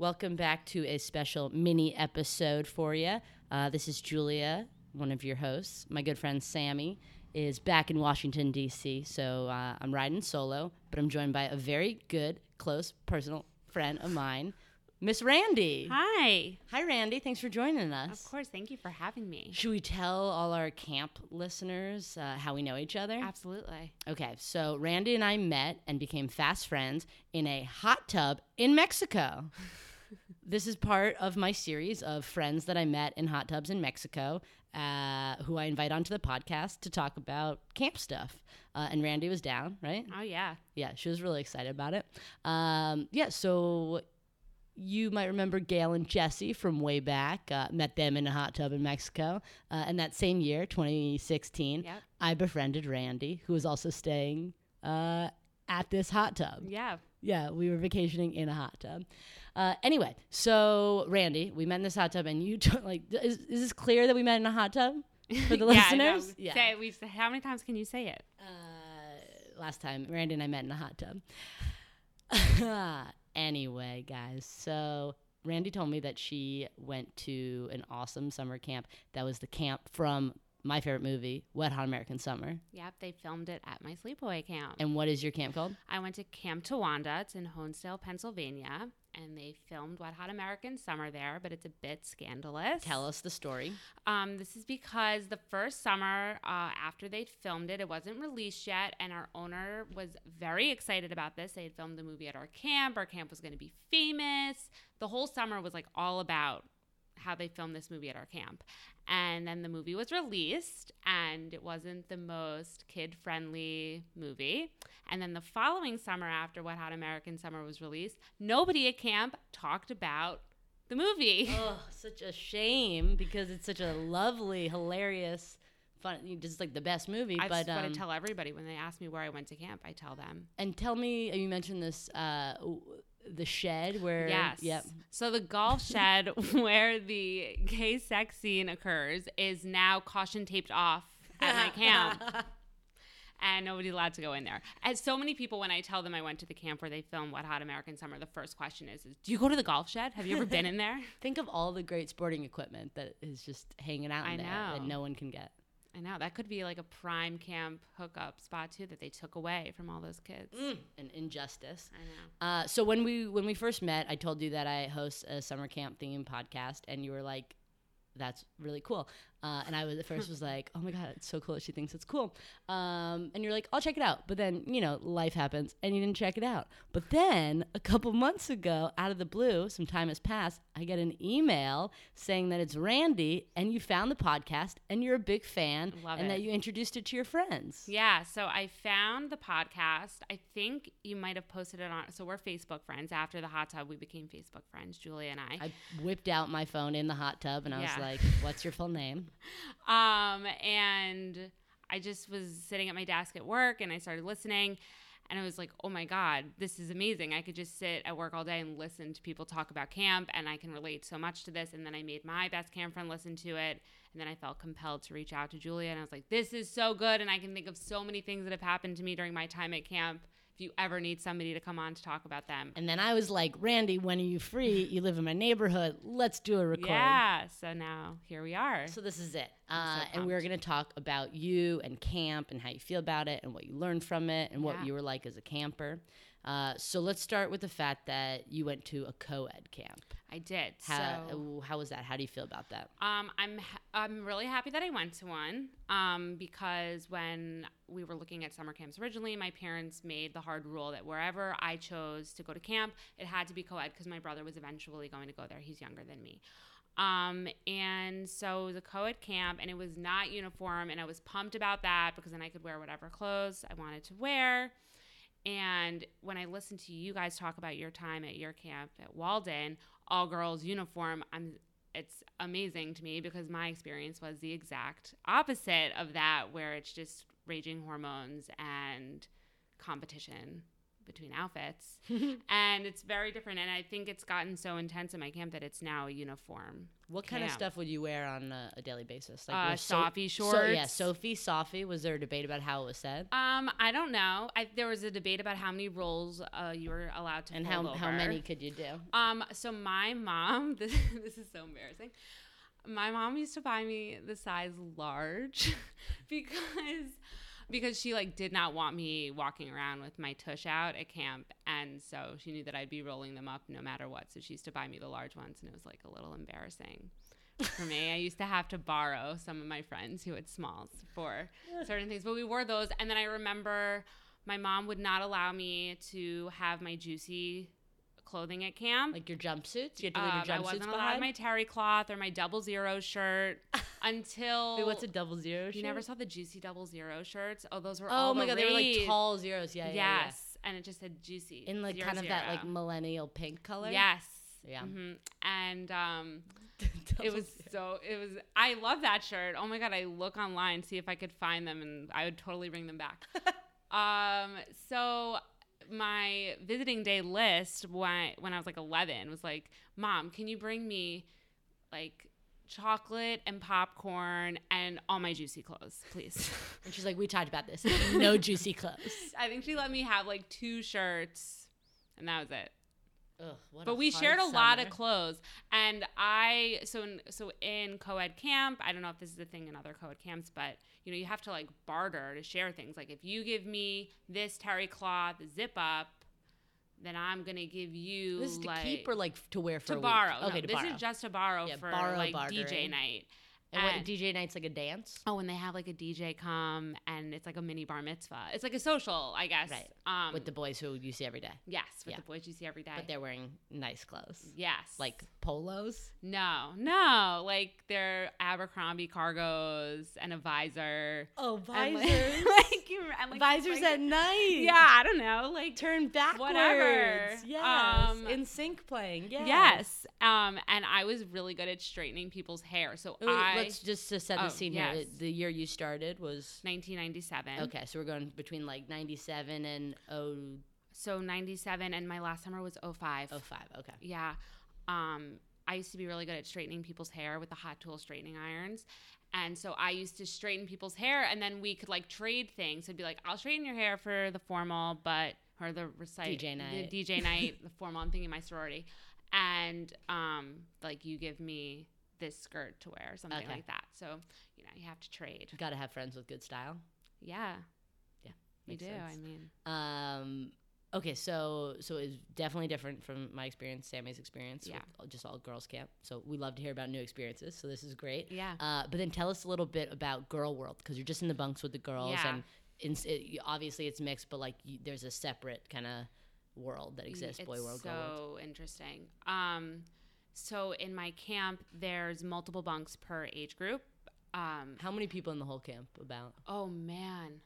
Welcome back to a special mini episode for you. Uh, this is Julia, one of your hosts. My good friend Sammy is back in Washington, D.C., so uh, I'm riding solo, but I'm joined by a very good, close, personal friend of mine, Miss Randy. Hi. Hi, Randy. Thanks for joining us. Of course. Thank you for having me. Should we tell all our camp listeners uh, how we know each other? Absolutely. Okay, so Randy and I met and became fast friends in a hot tub in Mexico. this is part of my series of friends that I met in hot tubs in Mexico, uh, who I invite onto the podcast to talk about camp stuff. Uh, and Randy was down, right? Oh, yeah. Yeah, she was really excited about it. Um, yeah, so you might remember Gail and Jesse from way back. Uh, met them in a hot tub in Mexico. Uh, and that same year, 2016, Yep. I befriended Randy, who was also staying uh, at this hot tub. Yeah. Yeah, we were vacationing in a hot tub. Uh, anyway, so Randy, we met in this hot tub, and you t- like, is, is this clear that we met in a hot tub for the yeah, I know. listeners? Say, we, how many times can you say it? Uh, last time Randy and I met in a hot tub. anyway, guys, so Randy told me that she went to an awesome summer camp. That was the camp from my favorite movie, Wet Hot American Summer. Yep. They filmed it at my sleepaway camp. And what is your camp called? I went to Camp Towanda. It's in Honesdale, Pennsylvania. And they filmed Wet Hot American Summer there, but it's a bit scandalous. Tell us the story. Um, this is because the first summer uh, after they filmed it, it wasn't released yet, and our owner was very excited about this. They had filmed the movie at our camp. Our camp was going to be famous. The whole summer was like all about how they filmed this movie at our camp. And then the movie was released, and it wasn't the most kid friendly movie. And then the following summer, after Wet Hot American Summer was released, nobody at camp talked about the movie. Oh, such a shame because it's such a lovely, hilarious, fun, just like the best movie. I but just want um, to tell everybody when they ask me where I went to camp, I tell them. and tell me, you mentioned this, uh, the shed where. Yes. Yep. So the golf shed where the gay sex scene occurs is now caution taped off at my camp. And nobody's allowed to go in there. And so many people, when I tell them I went to the camp where they filmed Wet Hot American Summer, the first question is, is "Do you go to the golf shed? Have you ever been in there?" Think of all the great sporting equipment that is just hanging out in I there that no one can get. I know that could be like a prime camp hookup spot too that they took away from all those kids. An injustice. I know. Uh, so when we when we first met, I told you that I host a summer camp theme podcast, and you were like, "That's really cool." Uh, and I was at first was like, "Oh my god, it's so cool she thinks it's cool." Um, and you're like, "I'll check it out," but then you know life happens, and you didn't check it out. But then a couple months ago, out of the blue, some time has passed. I get an email saying that it's Randy, and you found the podcast, and you're a big fan, Love and it. that you introduced it to your friends. Yeah, so I found the podcast. I think you might have posted it on. So we're Facebook friends. After the hot tub, we became Facebook friends, Julia and I. I whipped out my phone in the hot tub, and I was like, "What's your full name?" Um, and I just was sitting at my desk at work and I started listening. And I was like, oh my God, this is amazing. I could just sit at work all day and listen to people talk about camp, and I can relate so much to this. And then I made my best camp friend listen to it. And then I felt compelled to reach out to Julia, and I was like, this is so good. And I can think of so many things that have happened to me during my time at camp. If you ever need somebody to come on to talk about them. And then I was like, Randy, when are you free? You live in my neighborhood. Let's do a record. Yeah, so now here we are. So this is it. Uh, so and we're going to talk about you and camp and how you feel about it and what you learned from it and what you were like as a camper. Uh, so let's start with the fact that you went to a co-ed camp. I did. How, so how was that? How do you feel about that? Um, I'm I'm really happy that I went to one. Um, because when we were looking at summer camps originally, my parents made the hard rule that wherever I chose to go to camp, it had to be co-ed because my brother was eventually going to go there. He's younger than me. Um, and so it was a co-ed camp and it was not uniform and I was pumped about that because then I could wear whatever clothes I wanted to wear. and when I listened to you guys talk about your time at your camp at Walden, all girls uniform, I'm it's amazing to me because my experience was the exact opposite of that where it's just raging hormones and competition between outfits. and it's very different and I think it's gotten so intense in my camp that it's now a uniform. What kind of stuff would you wear on a, a daily basis? Uh, was So- Soffe So, yeah, shorts. Soffe, Soffe. Was there a debate about how it was said? Um, I don't know. I, there was a debate about how many rolls uh, you were allowed to and how, how many could you do? Um, so my mom, this, this is so embarrassing. My mom used to buy me the size large because because she like did not want me walking around with my tush out at camp and so she knew that I'd be rolling them up no matter what. So she used to buy me the large ones and it was like a little embarrassing. For me, I used to have to borrow some of my friends who had smalls for certain things, but we wore those. And then I remember my mom would not allow me to have my juicy clothing at camp. Like your jumpsuits? You had to leave Um, your I jumpsuits wasn't allowed behind? my terry cloth or my double zero shirt until. Wait, what's a double zero? You never saw the juicy double zero shirts? Oh, those were Oh all my the god, they were like tall zeros. Yeah, Yes, yeah, yeah. and it just said juicy In like zero, kind of that like millennial pink color. Yes. Yeah. hmm And um, it was zero. so. It was. I love that shirt. Oh my god, I look online see if I could find them, and I would totally bring them back. um. So my visiting day list when when I was like 11 was like, "Mom, can you bring me like chocolate and popcorn and all my juicy clothes, please?" And she's like, we talked about this. No juicy clothes. I think she let me have like two shirts, and that was it. Ugh, but we shared a lot of clothes and i so in, so in co-ed camp i don't know if this is a thing in other co-ed camps but you know you have to like barter to share things. Like if you give me this terry cloth zip up then i'm gonna give you This is to like keep or like to wear for to borrow. Okay, no, to this borrow. is just to borrow Yeah, for borrow like bartering. dj night and what DJ night's like a dance. Oh, and they have like a DJ come, and it's like a mini bar mitzvah. It's like a social, I guess. Right. Um, with the boys who you see every day, yes, with yeah. the boys you see every day. but they're wearing nice clothes, yes, like polos. No, no, like they're Abercrombie cargos and a visor. Oh, And, like, like, and, like, visors at night. Yeah, I don't know, like turn backwards. Whatever. Yes, Um, NSYNC playing. Yes. yes. Um, and I was really good at straightening people's hair. So Wait, I Let's just to set the Oh, scene here. The year you started was 1997. okay. So we're going between like '97 and oh So 97, and my last summer was 05. 05, Okay. Yeah. Um, I used to be really good at straightening people's hair with the hot tool straightening irons. And so I used to straighten people's hair and then we could like trade things. It'd be like, I'll straighten your hair for the formal, but or the recite DJ night. The DJ night, the formal, I'm thinking my sorority. And um, like you give me this skirt to wear, or something Okay. like that. So, you know, you have to trade. You Got to have friends with good style. Yeah. Yeah, You do, sense. I mean. Um. Okay, so so it's definitely different from my experience, Sammy's experience. Yeah. with just all girls camp. So we love to hear about new experiences. So this is great. Yeah. Uh, but then tell us a little bit about Girl World because you're just in the bunks with the girls, Yeah. and in, it, obviously it's mixed, but like you, there's a separate kind of world that exists, it's boy world, so girl world. So interesting. Um, so in my camp, there's multiple bunks per age group. Um, How many people in the whole camp? About oh man,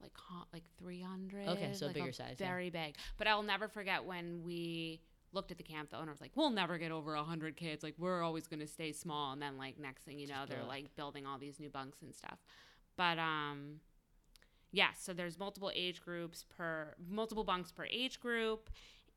like like 300. Okay, so like bigger size, yeah. very big. But I'll never forget when we looked at the camp. The owner was like, "We'll never get over hundred kids. Like we're always going to stay small." And then like next thing you know, they're like building all these new bunks and stuff. But um, yeah. So there's multiple age groups per multiple bunks per age group,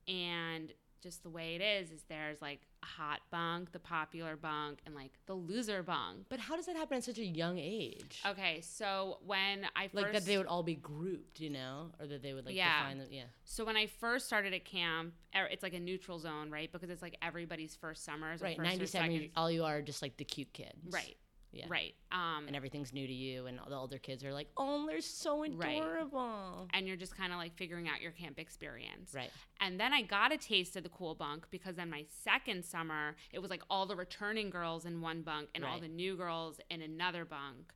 and just the way it is is there's like a hot bunk, the popular bunk, and like the loser bunk. But how does that happen at such a young age? Okay, so when I first like that they would all be grouped, you know, or that they would like Yeah. define them. Yeah. So when I first started at camp, er, it's like a neutral zone, right? Because it's like everybody's first summers, Right. Ninety-seven. second. All you are just like the cute kids. right? Yeah. Right. Um, And everything's new to you, and all the older kids are like, "Oh, they're so Right. adorable." and you're just kind of like figuring out your camp experience. Right. And then I got a taste of the cool bunk because then my second summer, it was like all the returning girls in one bunk and all the new girls in another bunk.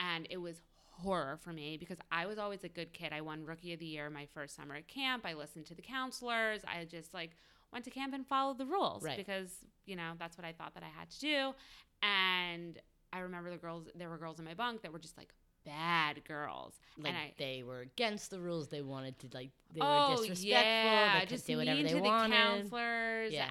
And it was horror for me because I was always a good kid. I won rookie of the year my first summer at camp. I listened to the counselors. I just like went to camp and followed the rules Right. because, you know, that's what I thought that I had to do. And I remember the girls there were girls in my bunk that were just like bad girls. Like I, they were against the rules. They wanted to like they oh were disrespectful. yeah, they just do whatever mean they to wanted. the counselors Yeah.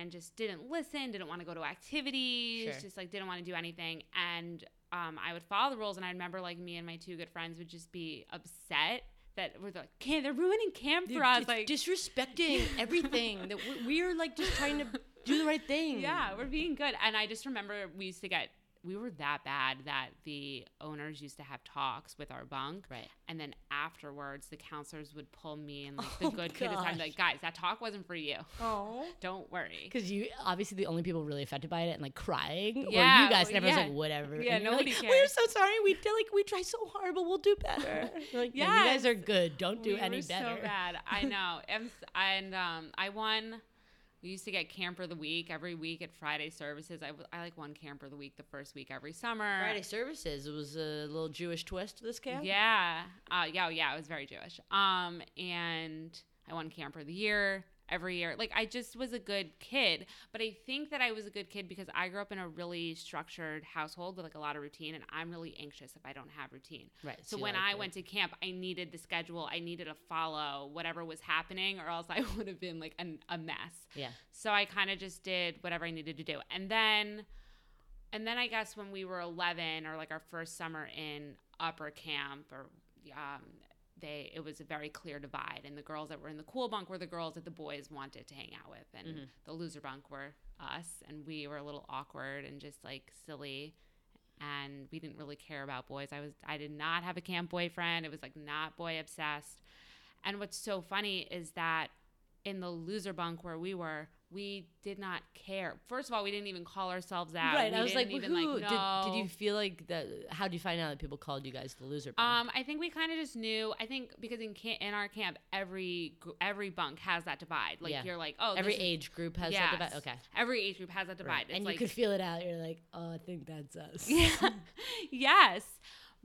and just didn't listen. Didn't want to go to activities. Sure. Just like didn't want to do anything. And um, I would follow the rules, and I remember like me and my two good friends would just be upset that we're like, "Can they're ruining camp for us?" Like disrespecting everything. That we're, we're like just trying to do the right thing. Yeah, we're being good. And I just remember we used to get we were that bad that the owners used to have talks with our bunk. Right. And then afterwards the counselors would pull me and like the Oh, good kid aside, like, guys, that talk wasn't for you. Oh. Don't worry. Because you obviously the only people really affected by it and like crying. or Yeah, you guys, and everyone's yeah. like whatever. Yeah, and nobody like, cares. We're so sorry. We did like we try so hard, but we'll do better. like, yeah, you guys are good. Don't do we any were better. so bad. I know. and, and um, I won. We used to get camper of the week every week at Friday services. I, I like one camper of the week the first week every summer. Friday services. It was a little Jewish twist to this camp. Yeah. Uh, yeah, yeah, it was very Jewish. Um, and I won camper of the year every year. Like I just was a good kid, but I think that I was a good kid because I grew up in a really structured household with like a lot of routine and I'm really anxious if I don't have routine. Right. So you when I it. went to camp, I needed the schedule. I needed to follow whatever was happening or else I would have been like an, a mess. Yeah. So I kind of just did whatever I needed to do. And then and then I guess when we were 11 or like our first summer in upper camp or um they it was a very clear divide and the girls that were in the cool bunk were the girls that the boys wanted to hang out with and Mm-hmm. the loser bunk were us and we were a little awkward and just like silly and we didn't really care about boys. I was I did not have a camp boyfriend. It was like not boy obsessed. And what's so funny is that in the loser bunk where we were, we did not care. First of all, we didn't even call ourselves out. Right. We I was like, didn't who even like did, did you feel like that? How did you find out that people called you guys the loser? bunk? Um, I think we kind of just knew. I think because in camp, in our camp, every every bunk has that divide. Like Yeah. you're like, oh, Every age group has yes. that divide. Okay. Every age group has that divide. It's and like, you could feel it out. You're like, oh, I think that's us. yeah, yes,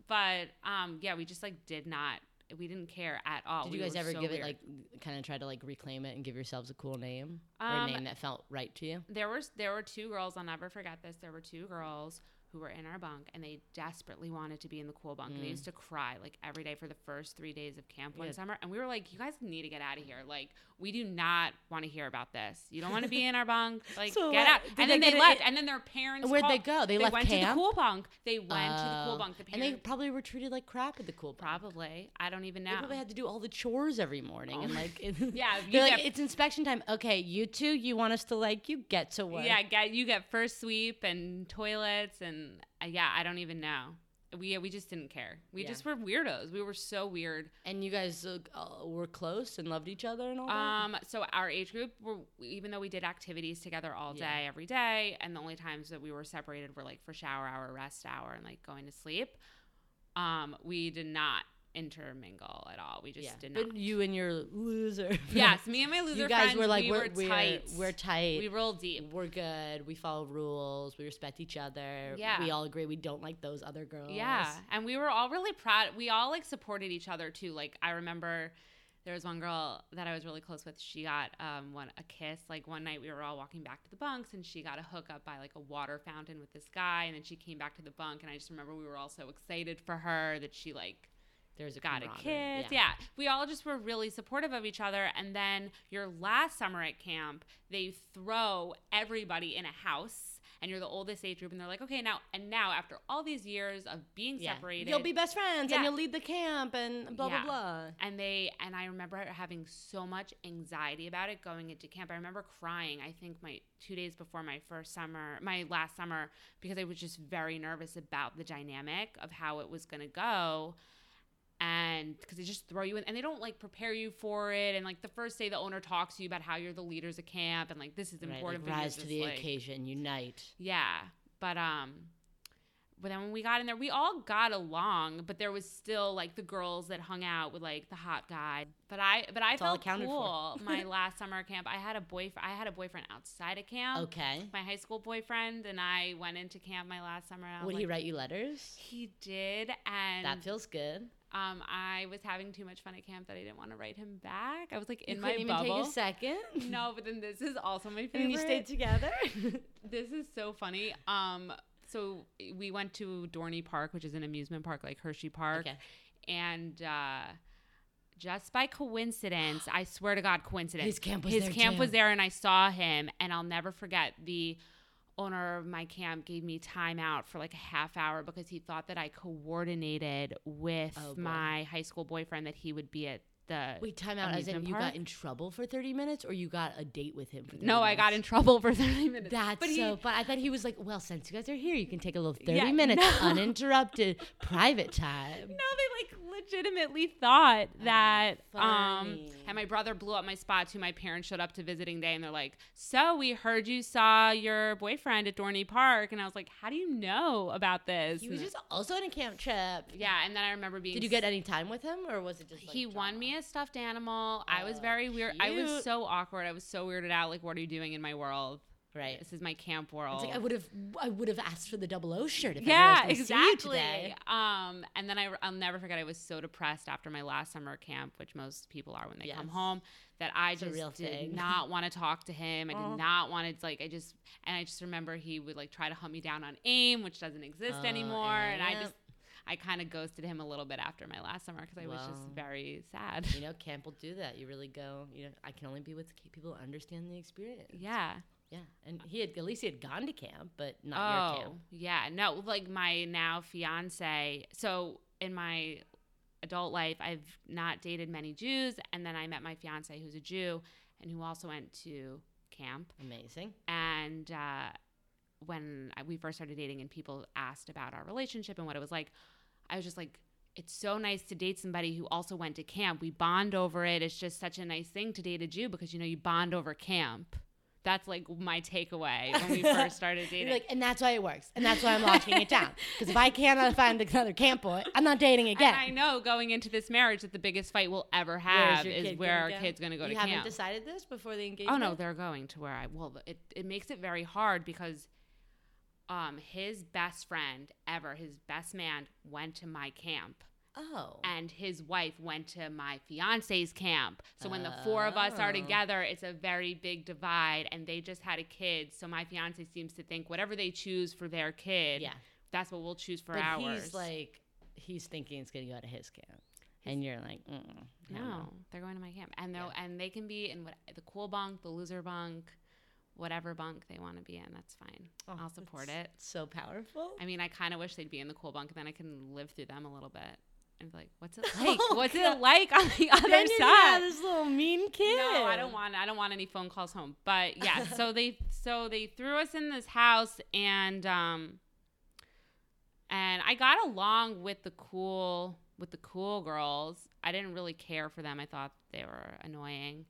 but um, yeah, we just like did not. We didn't care at all. Did We you guys ever so give it like kind of try to like reclaim it and give yourselves a cool name or a Um, name that felt right to you? there was there were two girls i'll never forget this there were two girls who were in our bunk and they desperately wanted to be in the cool bunk. They mm. used to cry like every day for the first three days of camp one Yeah. summer. And we were like, you guys need to get out of here. Like, we do not want to hear about this. You don't want to be in our bunk. Like, So get out. And they then they left. and then their parents. Where'd they go? They left went to the cool bunk. They went to the cool Oh. bunk. The and they probably were treated like crap at the cool bunk. Probably. I don't even They know. probably had to do all the chores every morning and oh like it- Yeah, you they're like get- it's inspection time. Okay, you two, you want us to like you get to work. Yeah, get you get first sweep and toilets and uh, yeah, I don't even know. We we just didn't care. We Yeah. just were weirdos. We were so weird. And you guys uh, uh, were close and loved each other and all that. Um, so our age group were even though we did activities together all day Yeah. every day, and the only times that we were separated were like for shower hour, rest hour, and like going to sleep. Um, we did not intermingle at all. We just yeah. did not. But you and your loser. yes, me and my loser you guys friends, were like we we're, were we're tight. We're tight. we roll deep. We're good. We follow rules. We respect each other. Yeah. We all agree we don't like those other girls. Yeah, and we were all really proud. We all like supported each other too. Like I remember there was one girl that I was really close with. She got um one a kiss. Like one night we were all walking back to the bunks, and she got a hookup by like a water fountain with this guy. And then she came back to the bunk, and I just remember we were all so excited for her that she like There's a got a camaraderie. kiss. Yeah. we all just were really supportive of each other. And then your last summer at camp, they throw everybody in a house. And you're the oldest age group, and they're like, okay, now and now after all these years of being Yeah. separated, You'll be best friends Yeah. and you'll lead the camp and blah Yeah. blah blah. and they and I remember having so much anxiety about it going into camp. I remember crying. I think my two days before my first summer, my last summer, because I was just very nervous about the dynamic of how it was going to go. And because they just throw you in, and they don't like prepare you for it. And like the first day, the owner talks to you about how you're the leaders of camp, and like this is Right, important. like for you rise to the like- occasion, unite. yeah, but um, but then when we got in there, we all got along, but there was still like the girls that hung out with like the hot guy. But I, but I felt cool. My last summer camp, I had a boyfriend. I had a boyfriend outside of camp. Okay. My high school boyfriend, and I went into camp my last summer. And I was Would he write you letters? He did, and That feels good. Um, I was having too much fun at camp that I didn't want to write him back. I was like in you my even bubble. take a second. no, but then this is also my favorite. and you stayed together. this is so funny. Um, so we went to Dorney Park, which is an amusement park like Hershey Park, Okay. and uh, just by coincidence, I swear to God, coincidence, His camp was his there, camp too. was there, and I saw him, and I'll never forget the owner of my camp gave me time out for like a half hour because he thought that I coordinated with Oh, my high school boyfriend that he would be at the Wait, time out. As in, you park. got in trouble for 30 minutes or you got a date with him for 30 No, I got in trouble for 30 minutes. That's but he, so But I thought he was like, well, since you guys are here, you can take a little 30 Yeah, minutes no. uninterrupted private time. No, they like legitimately thought that um and my brother blew up my spot too. My parents showed up to visiting day and they're like, So we heard you saw your boyfriend at Dorney Park and I was like, How do you know about this? He was And- just also on a camp trip. Yeah, and then I remember being Did you get any time with him or was it just like he won me a stuffed animal. I was Oh, very weird. I was so awkward. I was so weirded out. Like, what are you doing in my world? Right. This is my camp world. It's like I would have I would have asked for the double O shirt if yeah, I was gonna see you exactly. today. Um, and then I, I'll never forget. I was so depressed after my last summer camp, which most people are when they come home, that I It's just did thing. not want to talk to him. I did Oh. not want to like. I just and I just remember he would like try to hunt me down on AIM, which doesn't exist Oh, anymore. And I just, I kind of ghosted him a little bit after my last summer because I was just very sad. You know, camp will do that. You really go. You know, I can only be with people who understand the experience. yeah. Yeah. And he had at least he had gone to camp, but not oh, your camp. yeah. No, like my now fiance. So in my adult life, I've not dated many Jews, and then I met my fiance who's a Jew and who also went to camp. Amazing. And uh, when we first started dating, and people asked about our relationship and what it was like, I was just like. It's so nice to date somebody who also went to camp. We bond over it. It's just such a nice thing to date a Jew because you know you bond over camp. That's like my takeaway when we first started dating. You're like, and that's why it works, and that's why I'm locking it down. Because if I cannot find another camp boy, I'm not dating again. And I know going into this marriage that the biggest fight we'll ever have is where our go? kid's going to go you to haven't decided this before the engagement. oh no, they're going to where I. Well, it it makes it very hard because, um, his best friend ever, his best man, went to my camp. Oh. And his wife went to my fiance's camp. So when the four of us are Oh. together, it's a very big divide. And they just had a kid. So my fiance seems to think whatever they choose for their kid, Yeah. that's what we'll choose for but ours. he's like, he's thinking it's gonna go to his camp, and you're like, mm, No, no. they're going to my camp, and they Yeah. and they can be in what the cool bunk, the loser bunk, whatever bunk they want to be in. That's fine. Oh, I'll support it. So powerful. I mean, I kind of wish they'd be in the cool bunk, and then I can live through them a little bit and be like, "What's it like? Oh, What's God. it like on the other then side?" this little mean kid. No, I don't want. I don't want any phone calls home. But yeah, so they so they threw us in this house, and um, and I got along with the cool with the cool girls. I didn't really care for them. I thought they were annoying,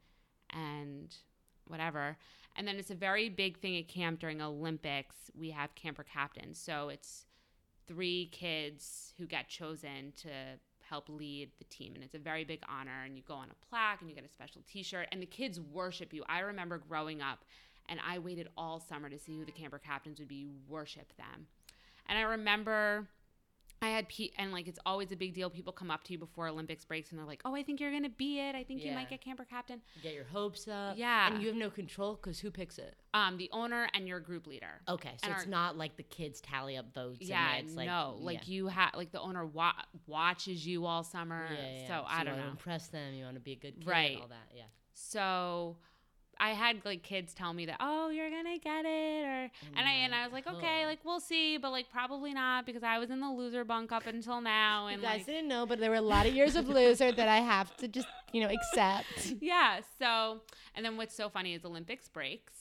and whatever. And then it's a very big thing at camp during Olympics. We have camper captains, so it's three kids who get chosen to help lead the team. And it's a very big honor. And you go on a plaque and you get a special t-shirt and the kids worship you. I remember growing up and i waited all summer to see who the camper captains would be worship them. And i remember i had pe- and like it's always a big deal people come up to you before olympics breaks and they're like oh i think you're gonna be it i think you might get camper captain Get your hopes up. Yeah. And you have no control because who picks it? um the owner and your group leader Okay, so And it's our- not like the kids tally up votes. yeah, and it's like, no, yeah. like you have, like the owner wa- watches you all summer. Yeah, yeah, So yeah. I don't know. Impress them. You want to be a good kid. Right. All that. Yeah. So I had like kids tell me that, oh, you're gonna get it, or and I and I was like, mm. okay, Oh. like we'll see, but like probably not because I was in the loser bunk up until now, You and guys like, didn't know, but there were a lot of years of loser that I have to just, you know, accept. yeah. So and then what's so funny is Olympics breaks.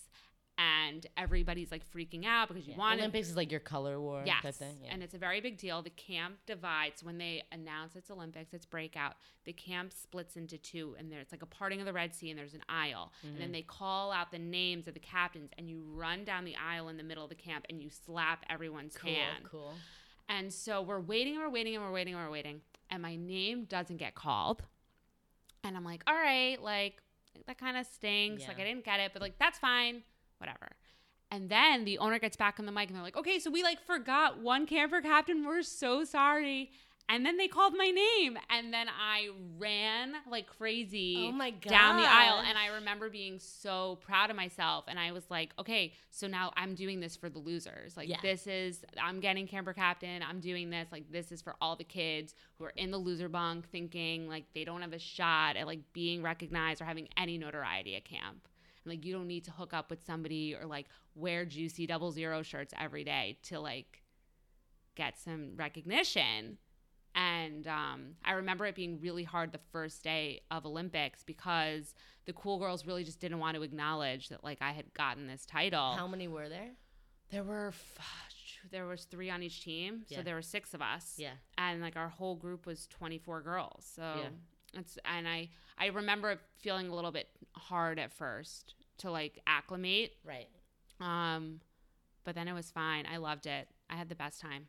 And everybody's like freaking out because you want it. Olympics is like your color war Yes. Yeah. and it's a very big deal. The camp divides when they announce it's Olympics, it's breakout. The camp splits into two, and there's like a parting of the Red Sea, and there's an aisle. And Mm-hmm. then they call out the names of the captains, and you run down the aisle in the middle of the camp, and you slap everyone's cool, hand. cool. And so we're waiting, and we're waiting, and we're waiting, and we're waiting, and my name doesn't get called. And I'm like, all right, like that kind of stinks. Like I didn't get it, but like that's fine, whatever. And then the owner gets back on the mic and they're like, okay, so we like forgot one camper captain. We're so sorry. And then they called my name, and then I ran like crazy Oh my down the aisle. And I remember being so proud of myself. And I was like, okay, so now I'm doing this for the losers. Like, Yeah. this is, I'm getting camper captain. I'm doing this. Like, this is for all the kids who are in the loser bunk thinking like they don't have a shot at like being recognized or having any notoriety at camp. And like, you don't need to hook up with somebody or like wear juicy double zero shirts every day to like get some recognition. And um, I remember it being really hard the first day of Olympics because the cool girls really just didn't want to acknowledge that like I had gotten this title. How many were there? there were f- there was three on each team, Yeah. so there were six of us. Yeah. and like our whole group was 24 girls. So Yeah. It's and I I remember feeling a little bit hard at first to like acclimate Right. um, but then it was fine. I loved it. I had the best time.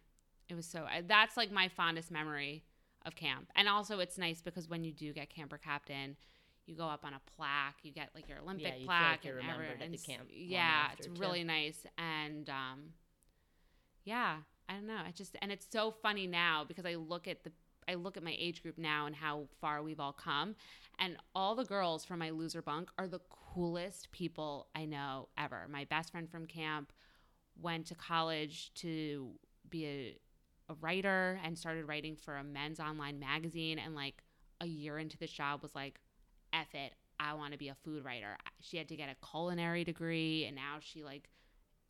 It was so. That's like my fondest memory of camp. And also, it's nice because when you do get camper captain, you go up on a plaque. You get like your Olympic you feel plaque like you're and remembered every- at the and camp Yeah, it's too. really nice. And um, yeah, I don't know. I just and it's so funny now because I look at the I look at my age group now and how far we've all come. And all the girls from my loser bunk are the coolest people I know ever. My best friend from camp went to college to be a, a writer and started writing for a men's online magazine. And like a year into this job, was like, F it, I want to be a food writer. She had to get a culinary degree, and now she like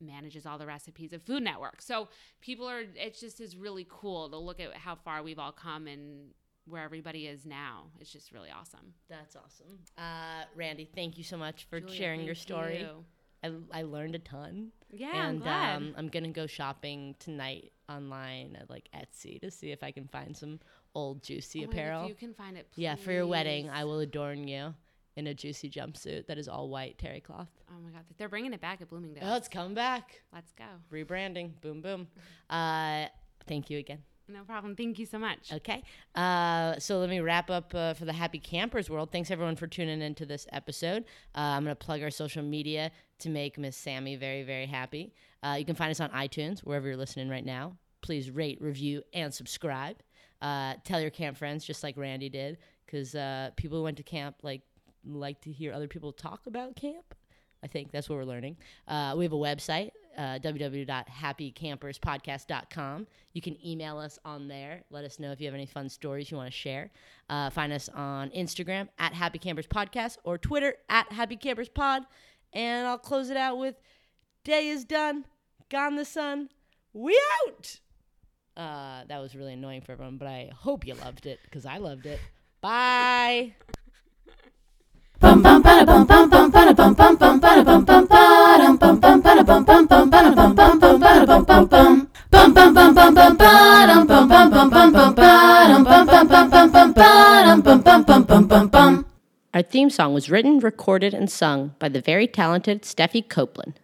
manages all the recipes of Food Network. So people are, it just is really cool to look at how far we've all come and where everybody is now. It's just really awesome. That's awesome. Uh, Randy, thank you so much for Julia, sharing your story. you. I, I learned a ton. Yeah, I'm and glad. um, I'm gonna go shopping tonight online at like Etsy to see if I can find some old juicy Oh apparel. If you can find it, yeah, for your wedding. I will adorn you in a juicy jumpsuit that is all white terry cloth. Oh my god, they're bringing it back at Bloomingdale's. Oh, it's coming back. Let's go. Rebranding. Boom, boom. Uh, thank you again. No problem. Thank you so much. Okay. Uh, so let me wrap up uh, for the Happy Campers world. Thanks everyone for tuning into this episode. Uh, I'm going to plug our social media to make Miss Sammy very, very happy. Uh, you can find us on iTunes, wherever you're listening right now. Please rate, review, and subscribe. Uh, tell your camp friends, just like Randy did, because uh, people who went to camp like like to hear other people talk about camp. I think that's what we're learning. Uh, we have a website, uh, www.happycamperspodcast.com. You can email us on there. Let us know if you have any fun stories you want to share. Uh, find us on Instagram at Happy Campers Podcast or Twitter at Happy Campers Pod. And I'll close it out with Day is done, gone the sun, we out. Uh, that was really annoying for everyone, but I hope you loved it because I loved it. Bye. Our theme song was written, recorded, and sung by the very talented Steffi Copeland.